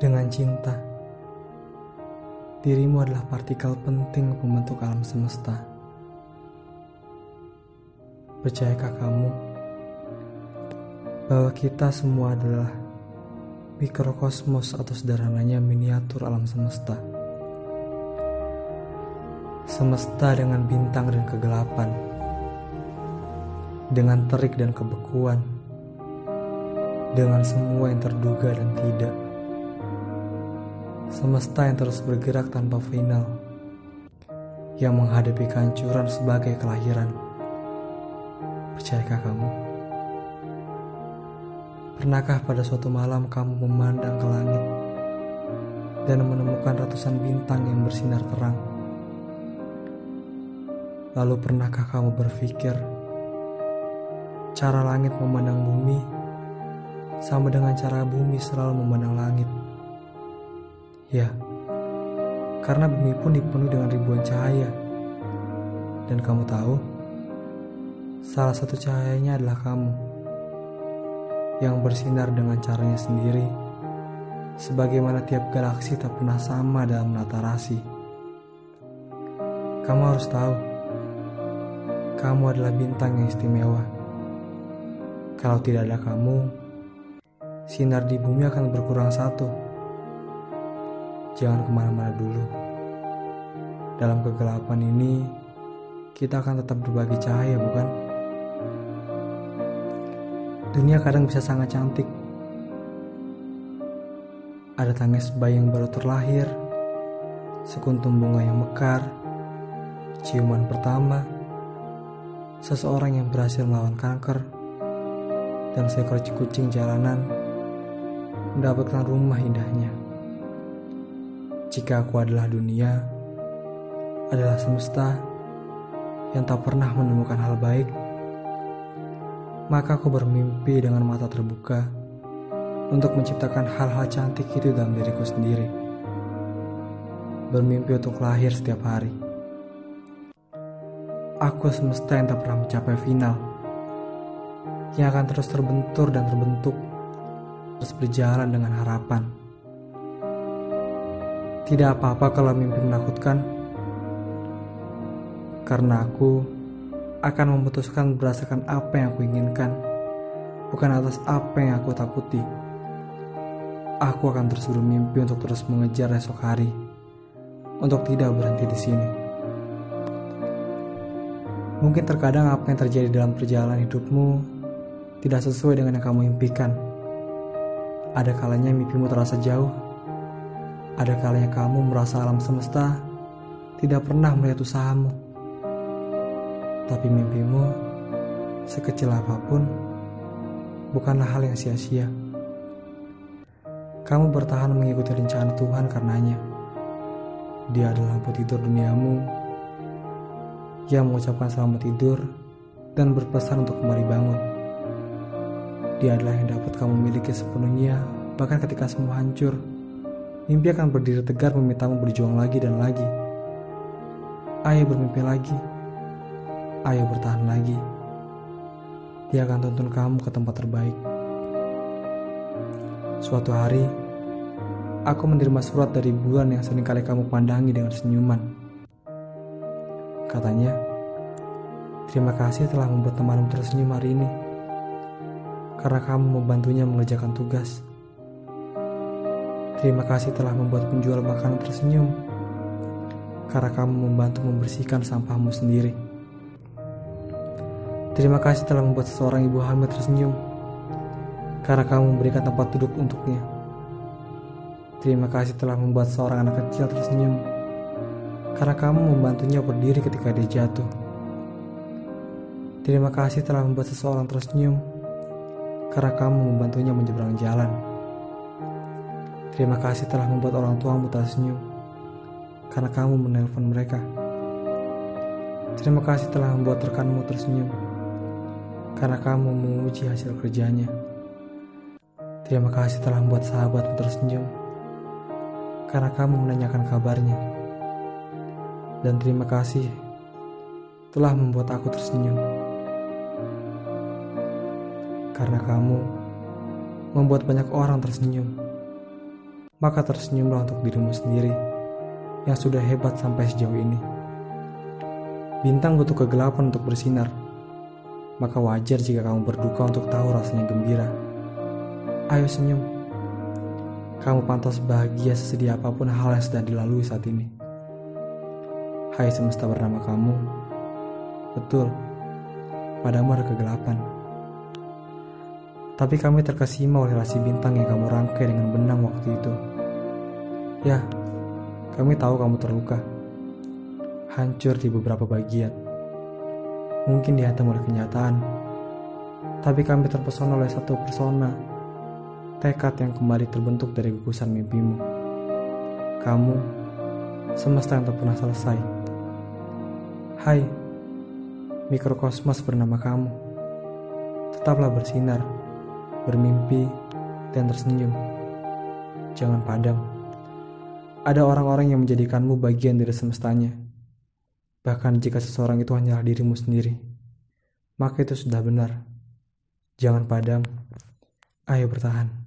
Dengan cinta, dirimu adalah partikel penting pembentuk alam semesta. Percayakah kamu bahwa kita semua adalah mikrokosmos atau sederhananya miniatur alam semesta? Semesta dengan bintang dan kegelapan, dengan terik dan kebekuan, dengan semua yang terduga dan tidak. Semesta yang terus bergerak tanpa final, yang menghadapi kehancuran sebagai kelahiran. Percayakah kamu? Pernahkah pada suatu malam kamu memandang ke langit dan menemukan ratusan bintang yang bersinar terang? Lalu pernahkah kamu berpikir cara langit memandang bumi sama dengan cara bumi selalu memandang langit? Ya, karena bumi pun dipenuhi dengan ribuan cahaya. Dan kamu tahu, Salah satu cahayanya adalah kamu yang bersinar dengan caranya sendiri, sebagaimana tiap galaksi tak pernah sama dalam menata rasi. Kamu harus tahu, kamu adalah bintang yang istimewa. Kalau tidak ada kamu, sinar di bumi akan berkurang satu. Jangan ke mana-mana dulu. Dalam kegelapan ini, kita akan tetap berbagi cahaya, bukan? Dunia kadang bisa sangat cantik. Ada tangis bayi yang baru terlahir, sekuntum bunga yang mekar, ciuman pertama, seseorang yang berhasil melawan kanker, dan seekor kucing jalanan mendapatkan rumah indahnya. Jika aku adalah dunia, adalah semesta yang tak pernah menemukan hal baik, maka aku bermimpi dengan mata terbuka untuk menciptakan hal-hal cantik itu dalam diriku sendiri. Bermimpi untuk lahir setiap hari. Aku semesta yang tak pernah mencapai final. Yang akan terus terbentur dan terbentuk. Terus berjalan dengan harapan. Tidak apa-apa kalau mimpi menakutkan. Karena aku akan memutuskan berdasarkan apa yang aku inginkan, bukan atas apa yang aku takuti. Aku akan terus bermimpi untuk terus mengejar esok hari, untuk tidak berhenti di sini. Mungkin terkadang apa yang terjadi dalam perjalanan hidupmu tidak sesuai dengan yang kamu impikan. Ada kalanya mimpimu terasa jauh, ada kalanya kamu merasa alam semesta tidak pernah melihat usahamu tapi mimpimu, sekecil apa pun, bukanlah hal yang sia-sia. Kamu bertahan mengikuti rencana Tuhan karenanya. Dia adalah lampu tidur duniamu yang mengucapkan selamat tidur dan berpesan untuk kembali bangun. Dia adalah yang dapat kamu miliki sepenuhnya bahkan ketika semua hancur. Mimpi akan berdiri tegar memintamu berjuang lagi dan lagi. Ayo bermimpi lagi. Ayo bertahan lagi. Dia akan tuntun kamu ke tempat terbaik. Suatu hari, aku menerima surat dari bulan yang sering kali kamu pandangi dengan senyuman. Katanya, terima kasih telah membuat temanmu tersenyum hari ini. Karena kamu membantunya mengerjakan tugas. Terima kasih telah membuat penjual makanan tersenyum. Karena kamu membantu membersihkan sampahmu sendiri. Terima kasih telah membuat seseorang ibu hamil tersenyum karena kamu memberikan tempat duduk untuknya. Terima kasih telah membuat seorang anak kecil tersenyum karena kamu membantunya berdiri ketika dia jatuh. Terima kasih telah membuat seseorang tersenyum karena kamu membantunya menyeberang jalan. Terima kasih telah membuat orang tuamu tersenyum karena kamu menelpon mereka. Terima kasih telah membuat rekanmu tersenyum karena kamu memuji hasil kerjanya. Terima kasih telah membuat sahabatmu tersenyum karena kamu menanyakan kabarnya. Dan terima kasih telah membuat aku tersenyum karena kamu membuat banyak orang tersenyum. Maka tersenyumlah untuk dirimu sendiri yang sudah hebat sampai sejauh ini. Bintang butuh kegelapan untuk bersinar, maka wajar jika kamu berduka untuk tahu rasanya gembira. Ayo senyum. Kamu pantas bahagia sesedih apa pun hal yang sedang dilalui saat ini. Hai semesta bernama kamu. Betul, padamu ada kegelapan. Tapi kami terkesima oleh rasi bintang yang kamu rangkai dengan benang waktu itu. Ya, kami tahu kamu terluka. Hancur di beberapa bagian. Mungkin dihantam oleh kenyataan. Tapi kami terpesona oleh satu persona. Tekad yang kembali terbentuk dari gugusan mimpimu. Kamu, semesta yang tak pernah selesai. Hai, mikrokosmos bernama kamu. Tetaplah bersinar bermimpi, dan tersenyum. Jangan padam. Ada orang-orang yang menjadikanmu bagian dari semestanya. Bahkan jika seseorang itu hanyalah dirimu sendiri, maka itu sudah benar. Jangan padam. Ayo bertahan.